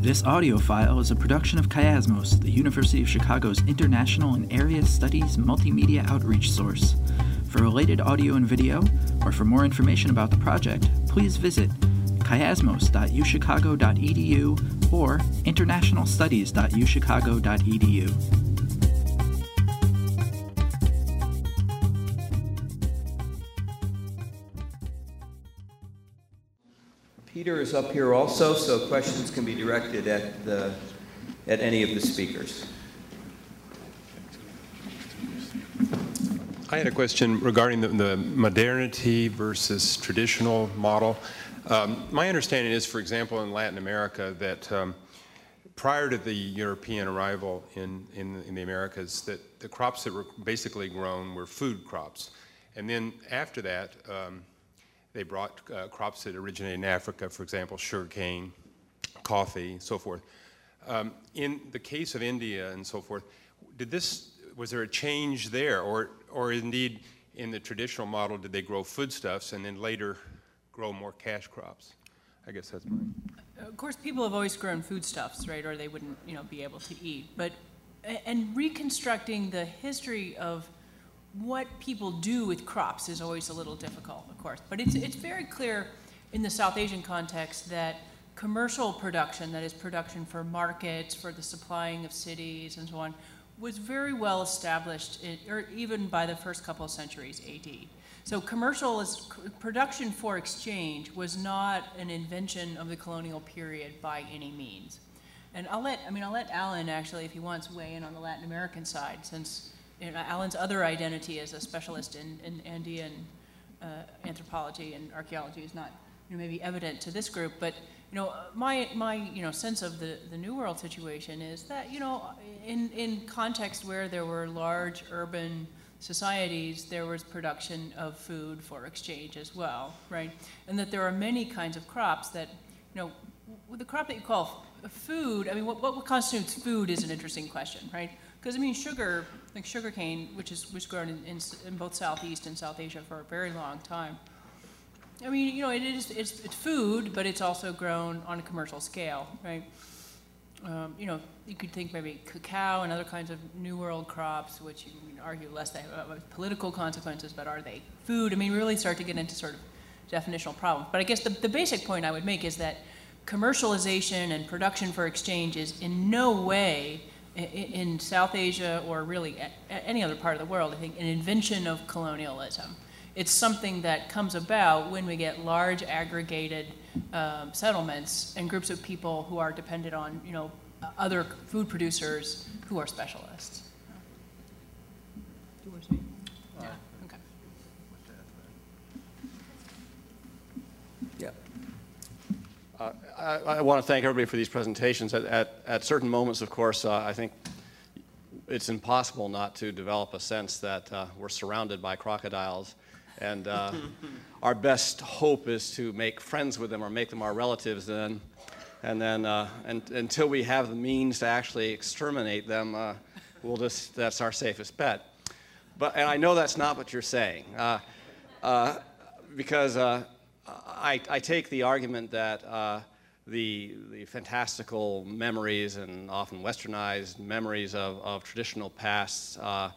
This audio file is a production of Chiasmos, the University of Chicago's international and area studies multimedia outreach source. For related audio and video, or for more information about the project, please visit chiasmos.uchicago.edu or internationalstudies.uchicago.edu. Peter is up here also, so questions can be directed at, the, at any of the speakers. I had a question regarding the, the modernity versus traditional model. Um, my understanding is, for example, in Latin America, that um, prior to the European arrival in, in, in, the Americas, that the crops that were basically grown were food crops. And then after that, um, they brought uh, crops that originated in Africa, for example, sugarcane, coffee, so forth. Um, in the case of India and so forth, did this, was there a change there? Or, or indeed, in the traditional model, did they grow foodstuffs and then later grow more cash crops? I guess that's my. Of course, people have always grown foodstuffs, right? Or they wouldn't, you know, be able to eat. But, and reconstructing the history of what people do with crops is always a little difficult, of course. But it's, it's very clear in the South Asian context that commercial production, that is production for markets, for the supplying of cities and so on, was very well established, in, or even by the first couple of centuries AD. So commercial is, production for exchange was not an invention of the colonial period by any means. And I'll let, I mean, I'll let Alan actually, if he wants, weigh in on the Latin American side, since you know, Alan's other identity as a specialist in, in Andean uh, anthropology and archaeology is not you know, maybe evident to this group, but you know, my, my you know, sense of the, the New World situation is that you know, in, in context where there were large urban societies, there was production of food for exchange as well, right? And that there are many kinds of crops that, you know, the crop that you call food, I mean, what, what constitutes food is an interesting question, right? Because I mean, sugar, like sugarcane, which is was grown in, in, in, both Southeast and South Asia for a very long time. I mean, you know, it is it's, it's food, but it's also grown on a commercial scale, right? Um, you know, you could think maybe cacao and other kinds of New World crops, which you can argue less they have political consequences, but are they food? I mean, we really start to get into sort of definitional problems. But I guess the, the basic point I would make is that commercialization and production for exchange is in no way in South Asia or really any other part of the world, I think, an invention of colonialism. It's something that comes about when we get large aggregated um, settlements and groups of people who are dependent on, you know, other food producers who are specialists. Uh, I, I, want to thank everybody for these presentations. At, at, at certain moments, of course, uh, I think it's impossible not to develop a sense that uh, we're surrounded by crocodiles. And uh, our best hope is to make friends with them or make them our relatives then. And then uh, and, until we have the means to actually exterminate them, uh, we'll just, that's our safest bet. But, and I know that's not what you're saying. because I, I, take the argument that uh, the, the fantastical memories and often westernized memories of, of traditional pasts uh,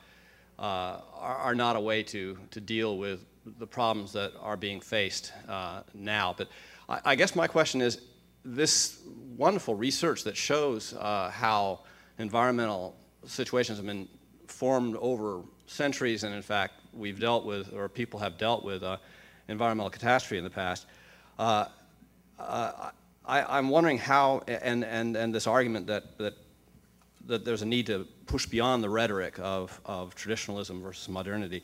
uh, are, are, not a way to, to deal with the problems that are being faced uh, now. But I, I, guess my question is this wonderful research that shows uh, how environmental situations have been formed over centuries, and in fact, we've dealt with, or people have dealt with uh, environmental catastrophe in the past. Uh, uh, I, am wondering how, and, and, and this argument that, that, that there's a need to push beyond the rhetoric of, of traditionalism versus modernity.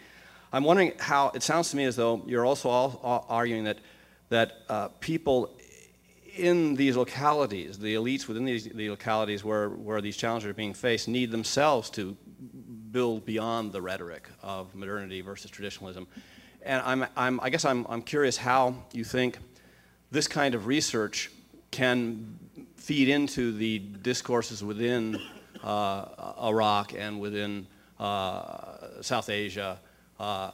I'm wondering how, it sounds to me as though you're also all, all arguing that, that uh, people in these localities, the elites within these the localities where, where these challenges are being faced, need themselves to build beyond the rhetoric of modernity versus traditionalism. And I'm, I'm, I guess I'm, I'm curious how you think this kind of research can feed into the discourses within uh, Iraq and within uh, South Asia uh,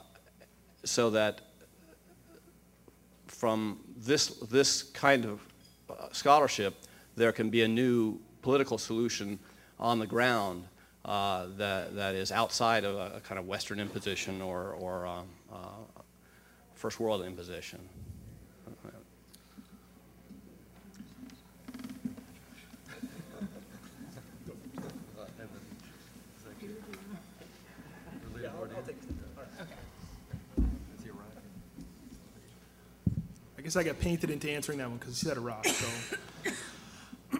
so that from this, this kind of uh, scholarship, there can be a new political solution on the ground uh, that, that is outside of a, a, kind of Western imposition or, or um, first world imposition. I guess I got painted into answering that one because he said Iraq. So,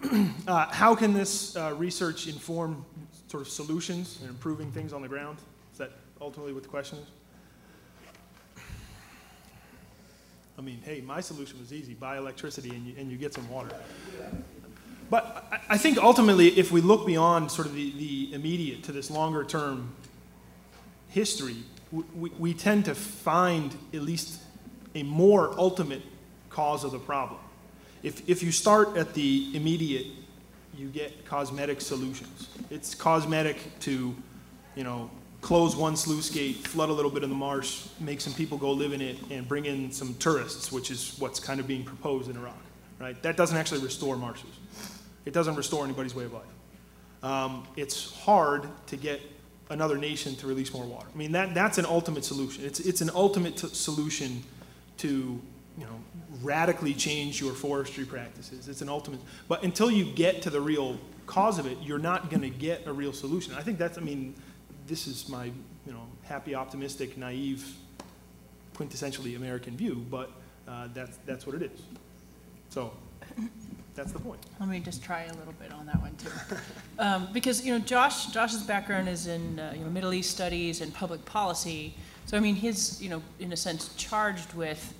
uh, how can this uh, research inform sort of solutions and improving things on the ground? Is that ultimately what the question is? I mean, hey, my solution was easy buy electricity and you, and you get some water. But I, I think ultimately, if we look beyond sort of the, the immediate to this longer term history, we, we tend to find at least a more ultimate cause of the problem. If, if you start at the immediate, you get cosmetic solutions. It's cosmetic to, you know, close one sluice gate, flood a little bit of the marsh, make some people go live in it, and bring in some tourists, which is what's kind of being proposed in Iraq, right? That doesn't actually restore marshes. It doesn't restore anybody's way of life. Um, it's hard to get another nation to release more water. I mean, that, that's an ultimate solution. It's, it's an ultimate solution to, you know, radically change your forestry practices. It's an ultimate, but until you get to the real cause of it, you're not going to get a real solution. I think that's, I mean, this is my you know happy, optimistic, naive, quintessentially American view, but uh, that's that's what it is. So that's the point. Let me just try a little bit on that one too, um, because you know Josh Josh's background is in uh, you know Middle East studies and public policy. So I mean, his you know in a sense charged with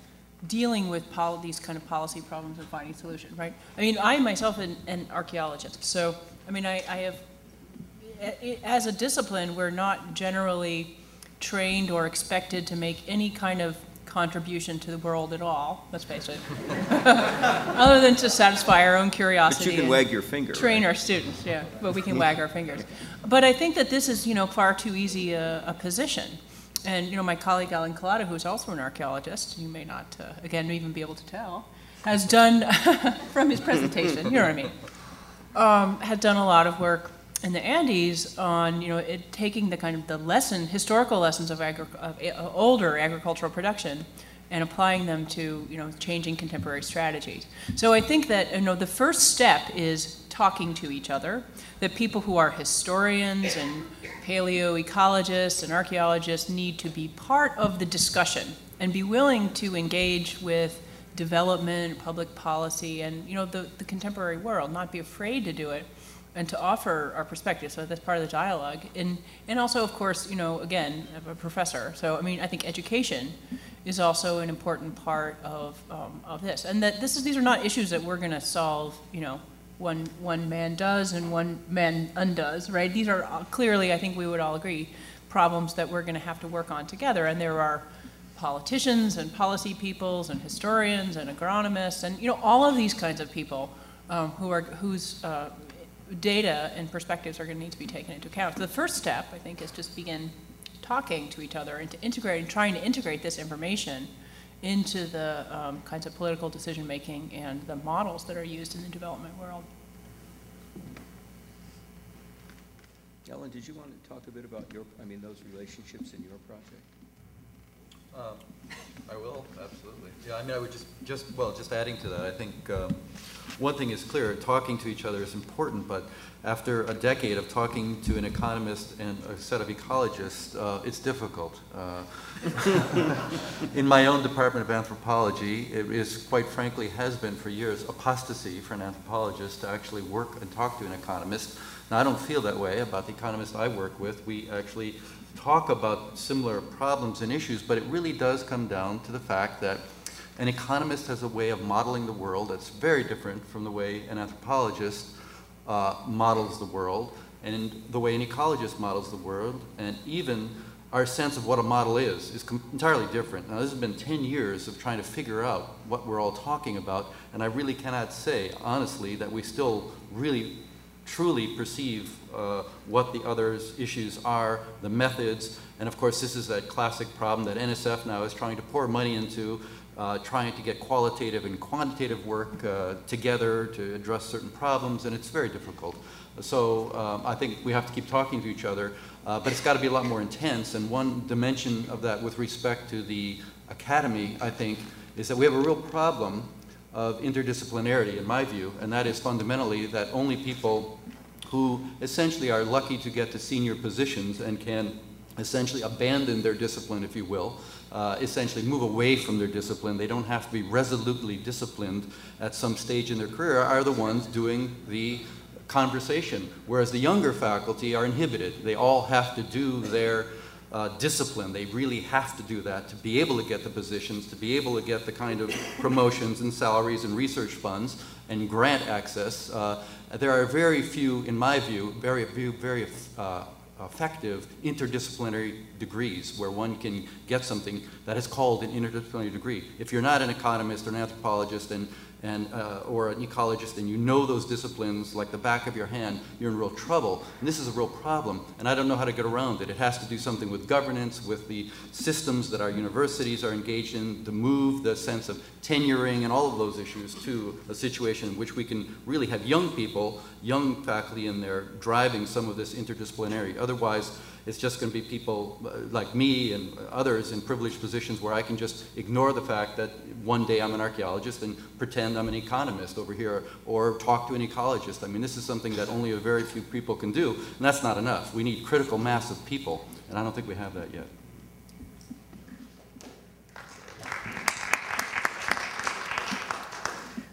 dealing with these kind of policy problems and finding solutions, right? I mean, I myself am an archaeologist, so I mean, I, I have as a discipline, we're not generally trained or expected to make any kind of contribution to the world at all, let's face it, other than to satisfy our own curiosity. But you can wag your finger. Train right? our students, yeah, but we can wag our fingers. But I think that this is, you know, far too easy a, a position. And, you know, my colleague Alan Kolata, who's also an archaeologist, you may not, uh, again, even be able to tell, has done, from his presentation, you know what I mean, um, had done a lot of work in the Andes on you know it, taking the kind of the lesson historical lessons of, agri- of uh, older agricultural production and applying them to you know changing contemporary strategies. So I think that you know the first step is talking to each other. That people who are historians and paleoecologists and archaeologists need to be part of the discussion and be willing to engage with development, public policy, and you know the, the contemporary world. Not be afraid to do it and to offer our perspective. So that's part of the dialogue. And, and also, of course, you know, again, I'm a professor. So, I mean, I think education is also an important part of, um, of this. And that this is, these are not issues that we're going to solve, you know, one, one man does and one man undoes, right? These are uh, clearly, I think we would all agree, problems that we're going to have to work on together. And there are politicians and policy peoples and historians and agronomists and, you know, all of these kinds of people um, who are, whose uh, data and perspectives are going to need to be taken into account. So the first step, I think, is just begin talking to each other and to integrate and trying to integrate this information into the um, kinds of political decision making and the models that are used in the development world. Alan, did you want to talk a bit about your, I mean, those relationships in your project? Um, I will, absolutely. Yeah, I mean, I would just, just well, just adding to that, I think um, one thing is clear, talking to each other is important, but after a decade of talking to an economist and a set of ecologists, uh, it's difficult. Uh, in my own department of anthropology, it is quite frankly has been for years apostasy for an anthropologist to actually work and talk to an economist. Now, I don't feel that way about the economists I work with. We actually talk about similar problems and issues, but it really does come down to the fact that an economist has a way of modeling the world that's very different from the way an anthropologist uh, models the world, and the way an ecologist models the world, and even our sense of what a model is, is entirely different. Now, this has been 10 years of trying to figure out what we're all talking about, and I really cannot say, honestly, that we still really truly perceive uh, what the other's issues are, the methods, and of course, this is that classic problem that NSF now is trying to pour money into uh, trying to get qualitative and quantitative work uh, together to address certain problems, and it's very difficult. So um, I think we have to keep talking to each other, uh, but it's got to be a lot more intense. And one dimension of that with respect to the academy, I think, is that we have a real problem of interdisciplinarity, in my view, and that is fundamentally that only people who essentially are lucky to get to senior positions and can essentially abandon their discipline, if you will, uh, essentially move away from their discipline. They don't have to be resolutely disciplined at some stage in their career, are the ones doing the conversation, whereas the younger faculty are inhibited. They all have to do their uh, discipline. They really have to do that to be able to get the positions, to be able to get the kind of promotions and salaries and research funds and grant access. Uh, there are very few, in my view, very few, very uh, effective interdisciplinary degrees where one can get something that is called an interdisciplinary degree. If you're not an economist or an anthropologist and and, uh, or an ecologist and you know those disciplines like the back of your hand, you're in real trouble. And this is a real problem, and I don't know how to get around it. It has to do something with governance, with the systems that our universities are engaged in, to move the sense of tenuring and all of those issues to a situation in which we can really have young people, young faculty in there, driving some of this interdisciplinary. Otherwise, it's just going to be people uh, like me and others in privileged positions where I can just ignore the fact that one day I'm an archaeologist and pretend I'm an economist over here or talk to an ecologist. I mean, this is something that only a very few people can do, and that's not enough. We need critical mass of people, and I don't think we have that yet.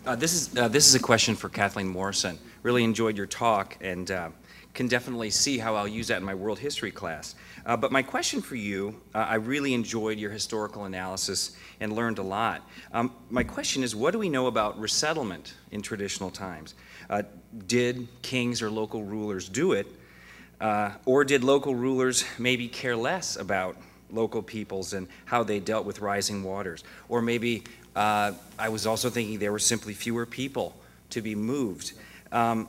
Uh, this is uh, this is a question for Kathleen Morrison. Really enjoyed your talk, and uh, can definitely see how I'll use that in my world history class. Uh, but my question for you, uh, I really enjoyed your historical analysis and learned a lot. Um, my question is, what do we know about resettlement in traditional times? Uh, did kings or local rulers do it? Uh, or did local rulers maybe care less about local peoples and how they dealt with rising waters? Or maybe uh, I was also thinking there were simply fewer people to be moved. Um,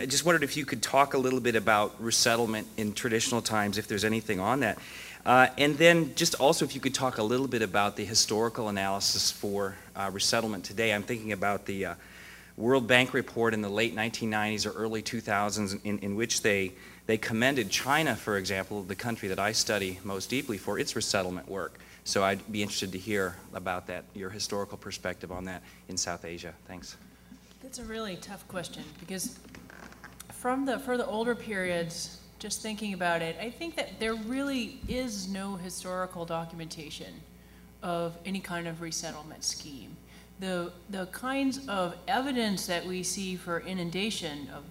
I just wondered if you could talk a little bit about resettlement in traditional times, if there's anything on that. Uh, and then just also if you could talk a little bit about the historical analysis for uh, resettlement today. I'm thinking about the uh, World Bank report in the late 1990s or early 2000s in, in which they, they commended China, for example, the country that I study most deeply for its resettlement work. So I'd be interested to hear about that, your historical perspective on that in South Asia. Thanks. That's a really tough question because from the for the older periods, just thinking about it, I think that there really is no historical documentation of any kind of resettlement scheme. The the kinds of evidence that we see for inundation of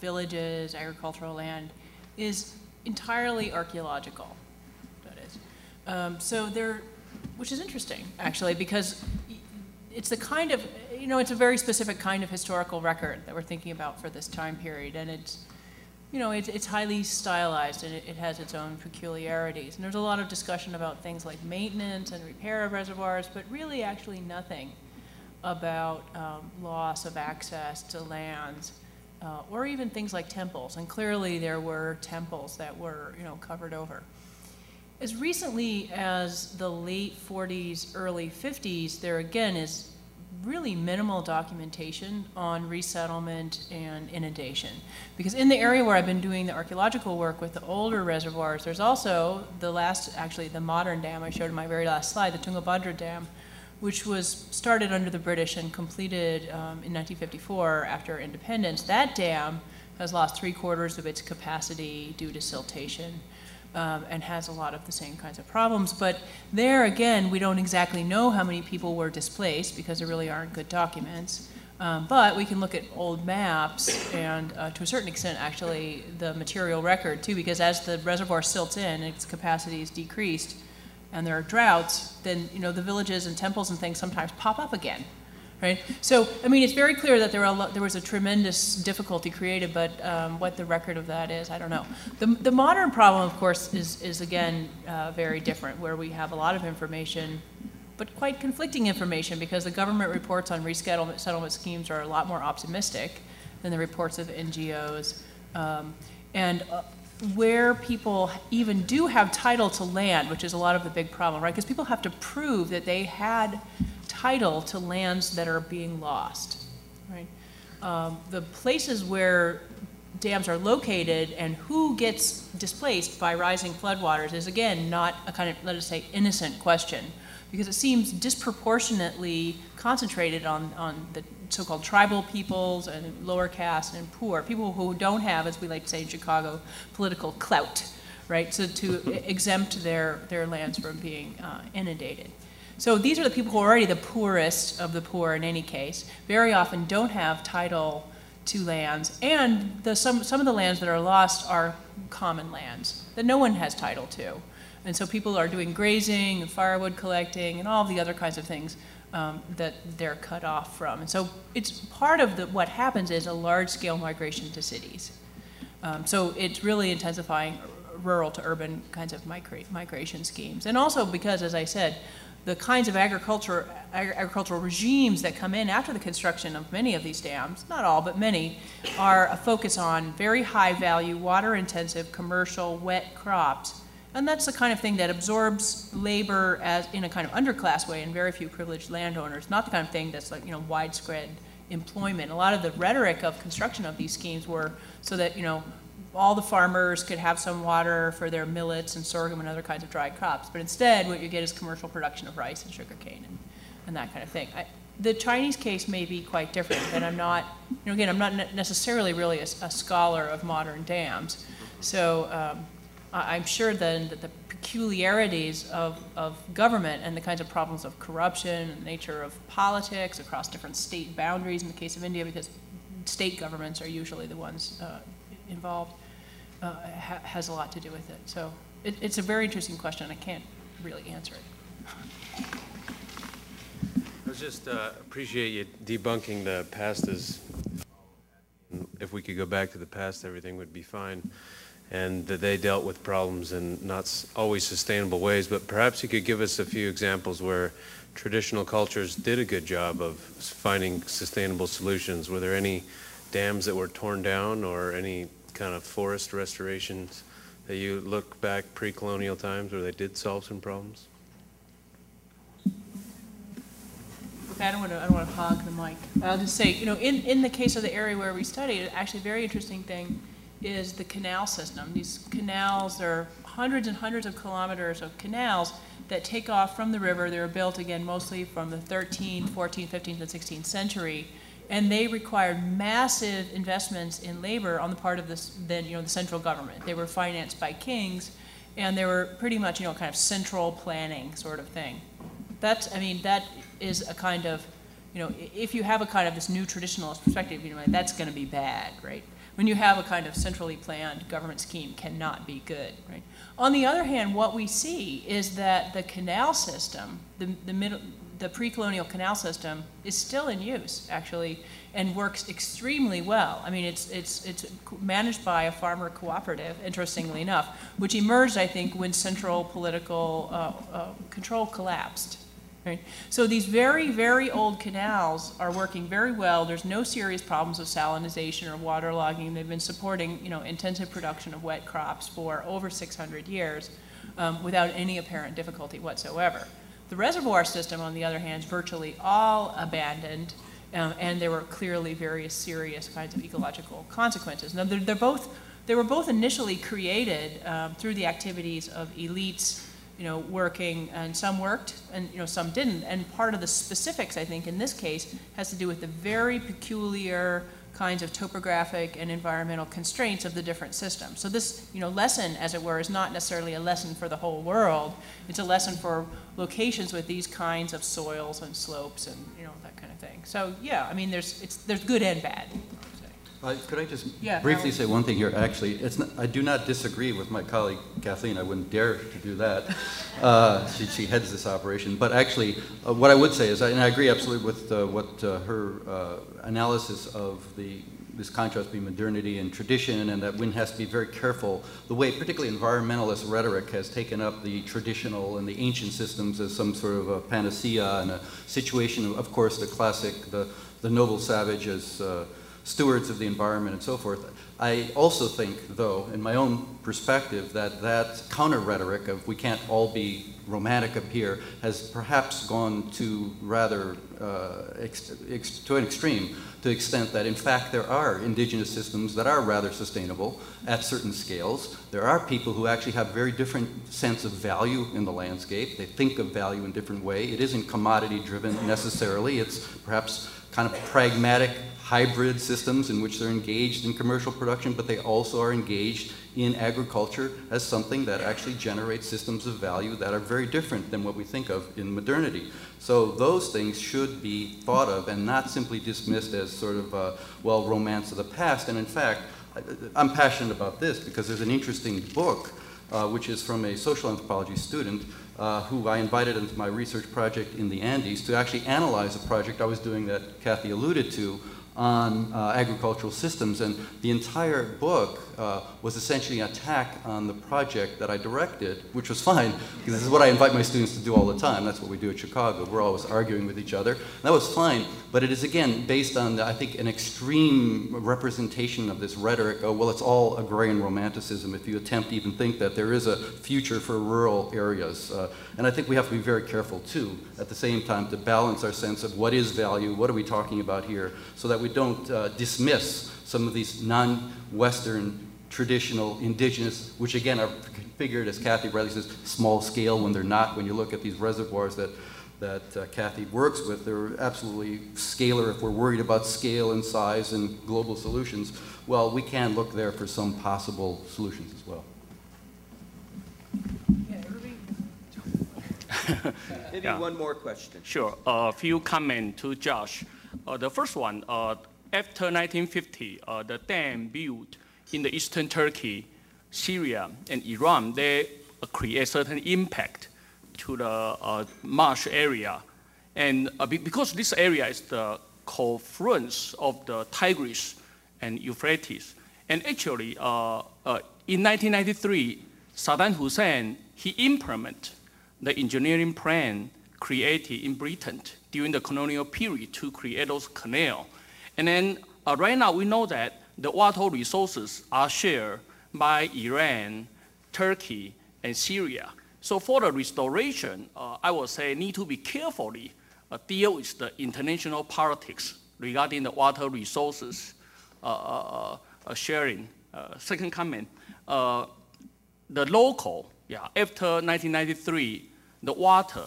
villages, agricultural land, is entirely archaeological. That is, um, so there, which is interesting actually because it's the kind of, you know, it's a very specific kind of historical record that we're thinking about for this time period, and it's, you know, it's, it's highly stylized and it, it has its own peculiarities. And there's a lot of discussion about things like maintenance and repair of reservoirs, but really actually nothing about um, loss of access to lands. Uh, or even things like temples, and clearly there were temples that were, you know, covered over. As recently as the late 40s, early 50s, there again is really minimal documentation on resettlement and inundation. Because in the area where I've been doing the archaeological work with the older reservoirs, there's also the last, actually the modern dam I showed in my very last slide, the Tungabhadra Dam, which was started under the British and completed um, in 1954 after independence. That dam has lost three quarters of its capacity due to siltation um, and has a lot of the same kinds of problems. But there again, we don't exactly know how many people were displaced because there really aren't good documents. Um, but we can look at old maps and uh, to a certain extent actually the material record too because as the reservoir silts in its capacity is decreased and there are droughts then you know the villages and temples and things sometimes pop up again right? So, I mean, it's very clear that there, there was a tremendous difficulty created, but um, what the record of that is, I don't know. The, the modern problem, of course, is, is again uh, very different, where we have a lot of information, but quite conflicting information, because the government reports on resettlement settlement schemes are a lot more optimistic than the reports of NGOs. Um, and uh, where people even do have title to land, which is a lot of the big problem, right? Because people have to prove that they had title to lands that are being lost, right? Um, the places where dams are located and who gets displaced by rising floodwaters is again not a kind of, let us say, innocent question because it seems disproportionately concentrated on, on the so-called tribal peoples and lower caste and poor, people who don't have, as we like to say in Chicago, political clout, right? So to exempt their, their lands from being uh, inundated. So these are the people who are already the poorest of the poor in any case, very often don't have title to lands, and the, some, some of the lands that are lost are common lands that no one has title to. And so people are doing grazing and firewood collecting and all the other kinds of things um, that they're cut off from. And so it's part of the, what happens is a large scale migration to cities. Um, so it's really intensifying rural to urban kinds of migra migration schemes. And also because, as I said, the kinds of agriculture, ag agricultural regimes that come in after the construction of many of these dams, not all, but many, are a focus on very high value, water intensive, commercial, wet crops. And that's the kind of thing that absorbs labor as in a kind of underclass way and very few privileged landowners, not the kind of thing that's like, you know, widespread employment. A lot of the rhetoric of construction of these schemes were so that, you know, all the farmers could have some water for their millets and sorghum and other kinds of dried crops. But instead, what you get is commercial production of rice and sugarcane and, and that kind of thing. I, the Chinese case may be quite different, and I'm not, you know, again, I'm not necessarily really a, a, scholar of modern dams. So um, I, am sure then that the peculiarities of, of government and the kinds of problems of corruption and nature of politics across different state boundaries in the case of India, because state governments are usually the ones uh, involved, uh, ha has a lot to do with it. So it, it's a very interesting question. I can't really answer it. I just uh, appreciate you debunking the past as if we could go back to the past, everything would be fine. And that they dealt with problems in not always sustainable ways. But perhaps you could give us a few examples where traditional cultures did a good job of finding sustainable solutions. Were there any dams that were torn down or any kind of forest restorations that you look back pre-colonial times where they did solve some problems? I don't want to, I don't want to hog the mic. I'll just say, you know, in, in the case of the area where we studied, actually a very interesting thing is the canal system. These canals are hundreds and hundreds of kilometers of canals that take off from the river. They were built, again, mostly from the 13th, 14th, 15th, and 16th century and they required massive investments in labor on the part of this, then you know the central government. They were financed by kings, and they were pretty much you know kind of central planning sort of thing. That's I mean that is a kind of you know if you have a kind of this new traditionalist perspective, you know that's going to be bad, right? When you have a kind of centrally planned government scheme, cannot be good, right? On the other hand, what we see is that the canal system, the, the middle, the pre-colonial canal system is still in use, actually, and works extremely well. I mean, it's, it's, it's managed by a farmer cooperative, interestingly enough, which emerged, I think, when central political uh, uh, control collapsed. Right? So these very, very old canals are working very well. There's no serious problems of salinization or waterlogging. They've been supporting, you know, intensive production of wet crops for over 600 years um, without any apparent difficulty whatsoever. The reservoir system, on the other hand, is virtually all abandoned, um, and there were clearly very serious kinds of ecological consequences. Now, they're, they're both, they were both initially created um, through the activities of elites, you know, working, and some worked, and you know, some didn't. And part of the specifics, I think, in this case, has to do with the very peculiar kinds of topographic and environmental constraints of the different systems. So this, you know, lesson, as it were, is not necessarily a lesson for the whole world. It's a lesson for locations with these kinds of soils and slopes and you know that kind of thing. So yeah, I mean, there's it's there's good and bad. Uh, could I just yeah, briefly say one thing here? Actually, it's not, I do not disagree with my colleague Kathleen. I wouldn't dare to do that. Uh, she, she, heads this operation. But actually, uh, what I would say is, and I agree absolutely with uh, what uh, her uh, analysis of the this contrast between modernity and tradition, and that one has to be very careful the way, particularly environmentalist rhetoric, has taken up the traditional and the ancient systems as some sort of a panacea and a situation. Of course, the classic, the the noble savage as stewards of the environment and so forth. I also think, though, in my own perspective, that that counter rhetoric of we can't all be romantic up here has perhaps gone to rather uh, to an extreme to the extent that in fact there are indigenous systems that are rather sustainable at certain scales. There are people who actually have very different sense of value in the landscape. They think of value in different way. It isn't commodity driven necessarily. It's perhaps kind of pragmatic hybrid systems in which they're engaged in commercial production, but they also are engaged in agriculture as something that actually generates systems of value that are very different than what we think of in modernity. So those things should be thought of and not simply dismissed as sort of, uh, well, romance of the past. And in fact, I'm passionate about this because there's an interesting book, uh, which is from a social anthropology student uh, who I invited into my research project in the Andes to actually analyze a project I was doing that Kathy alluded to on uh, agricultural systems. And the entire book uh, was essentially an attack on the project that I directed, which was fine, because this is what I invite my students to do all the time. That's what we do at Chicago. We're always arguing with each other. And that was fine, but it is, again, based on, I think, an extreme representation of this rhetoric oh, well, it's all agrarian romanticism if you attempt to even think that there is a future for rural areas. Uh, and I think we have to be very careful, too, at the same time, to balance our sense of what is value, what are we talking about here, so that we don't uh, dismiss some of these non Western traditional indigenous, which again are configured, as Kathy rightly says, small scale when they're not. When you look at these reservoirs that, that uh, Kathy works with, they're absolutely scalar if we're worried about scale and size and global solutions. Well, we can look there for some possible solutions as well. Maybe yeah. one more question. Sure. A uh, few comments to Josh. Uh, the first one, uh, after 1950, uh, the dam built in the eastern Turkey, Syria, and Iran, they create a certain impact to the uh, marsh area. And uh, because this area is the confluence of the Tigris and Euphrates, and actually, uh, uh in 1993, Saddam Hussein, he implemented the engineering plan created in Britain during the colonial period to create those canals. And then uh, right now we know that the water resources are shared by Iran, Turkey, and Syria. So for the restoration, uh, I would say need to be carefully uh, deal with the international politics regarding the water resources uh, uh, uh, sharing. second comment, the local, yeah, after 1993, the water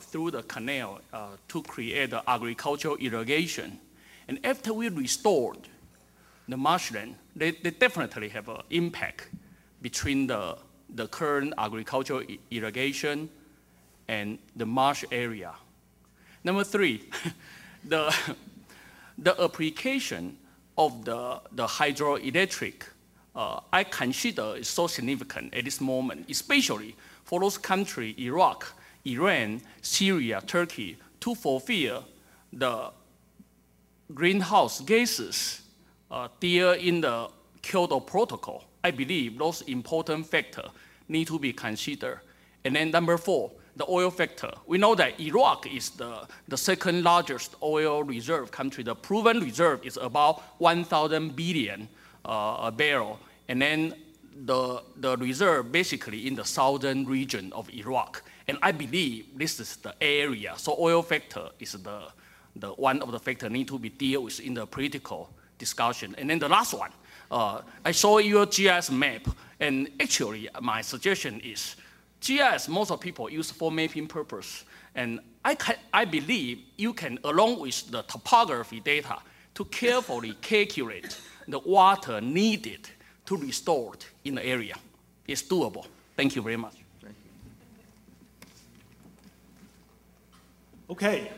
through the canal to create the agricultural irrigation. And after we restored the marshland, they, they definitely have an impact between the, the current agricultural irrigation and the marsh area. Number three, the, the application of the, the hydroelectric, uh, I consider is so significant at this moment, especially for those countries, Iraq, Iran, Syria, Turkey, to fulfill the greenhouse gases uh, there in the Kyoto Protocol, I believe those important factors need to be considered. And then number four, the oil factor. We know that Iraq is the, the second largest oil reserve country. The proven reserve is about 1,000 billion uh, barrel. And then the, the reserve basically in the southern region of Iraq. And I believe this is the area. So oil factor is the, the one of the factor need to be dealt with in the political discussion. And then the last one, uh, I saw your GIS map, and actually my suggestion is GIS most of people use for mapping purpose, and I, can, I believe you can, along with the topography data, to carefully calculate the water needed to restore it in the area. It's doable. Thank you very much. Okay.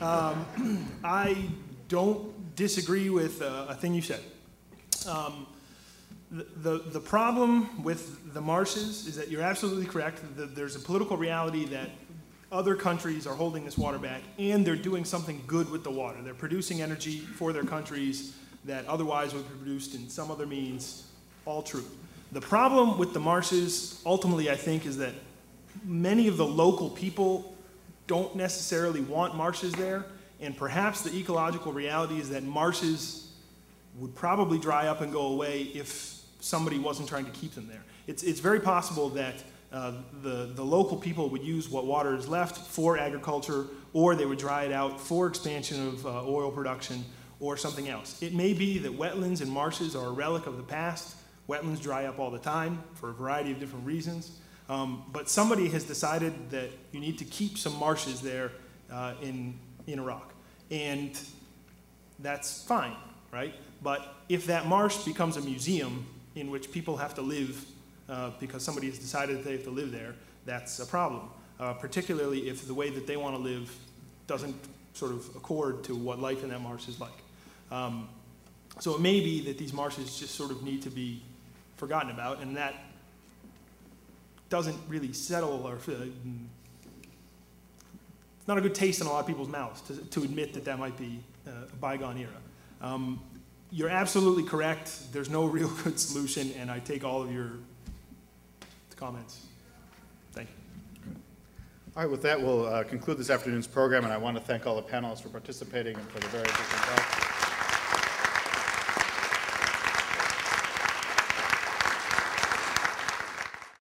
Um, I don't disagree with uh, a thing you said. Um, the, the, the, problem with the marshes is that you're absolutely correct. That there's a political reality that other countries are holding this water back and they're doing something good with the water. They're producing energy for their countries that otherwise would be produced in some other means. All true. The problem with the marshes, ultimately, I think, is that many of the local people don't necessarily want marshes there and perhaps the ecological reality is that marshes would probably dry up and go away if somebody wasn't trying to keep them there. It's, it's very possible that uh, the, the local people would use what water is left for agriculture, or they would dry it out for expansion of uh, oil production or something else. It may be that wetlands and marshes are a relic of the past. Wetlands dry up all the time for a variety of different reasons. Um, but somebody has decided that you need to keep some marshes there uh, in, in Iraq. And that's fine, right? But if that marsh becomes a museum in which people have to live uh, because somebody has decided they have to live there, that's a problem. Uh, particularly if the way that they want to live doesn't sort of accord to what life in that marsh is like. Um, so it may be that these marshes just sort of need to be forgotten about, and that doesn't really settle or uh, not a good taste in a lot of people's mouths to, to admit that that might be uh, a bygone era. Um, you're absolutely correct. There's no real good solution, and I take all of your comments. Thank you. All right, with that, we'll uh, conclude this afternoon's program, and I want to thank all the panelists for participating and for the very interesting talk.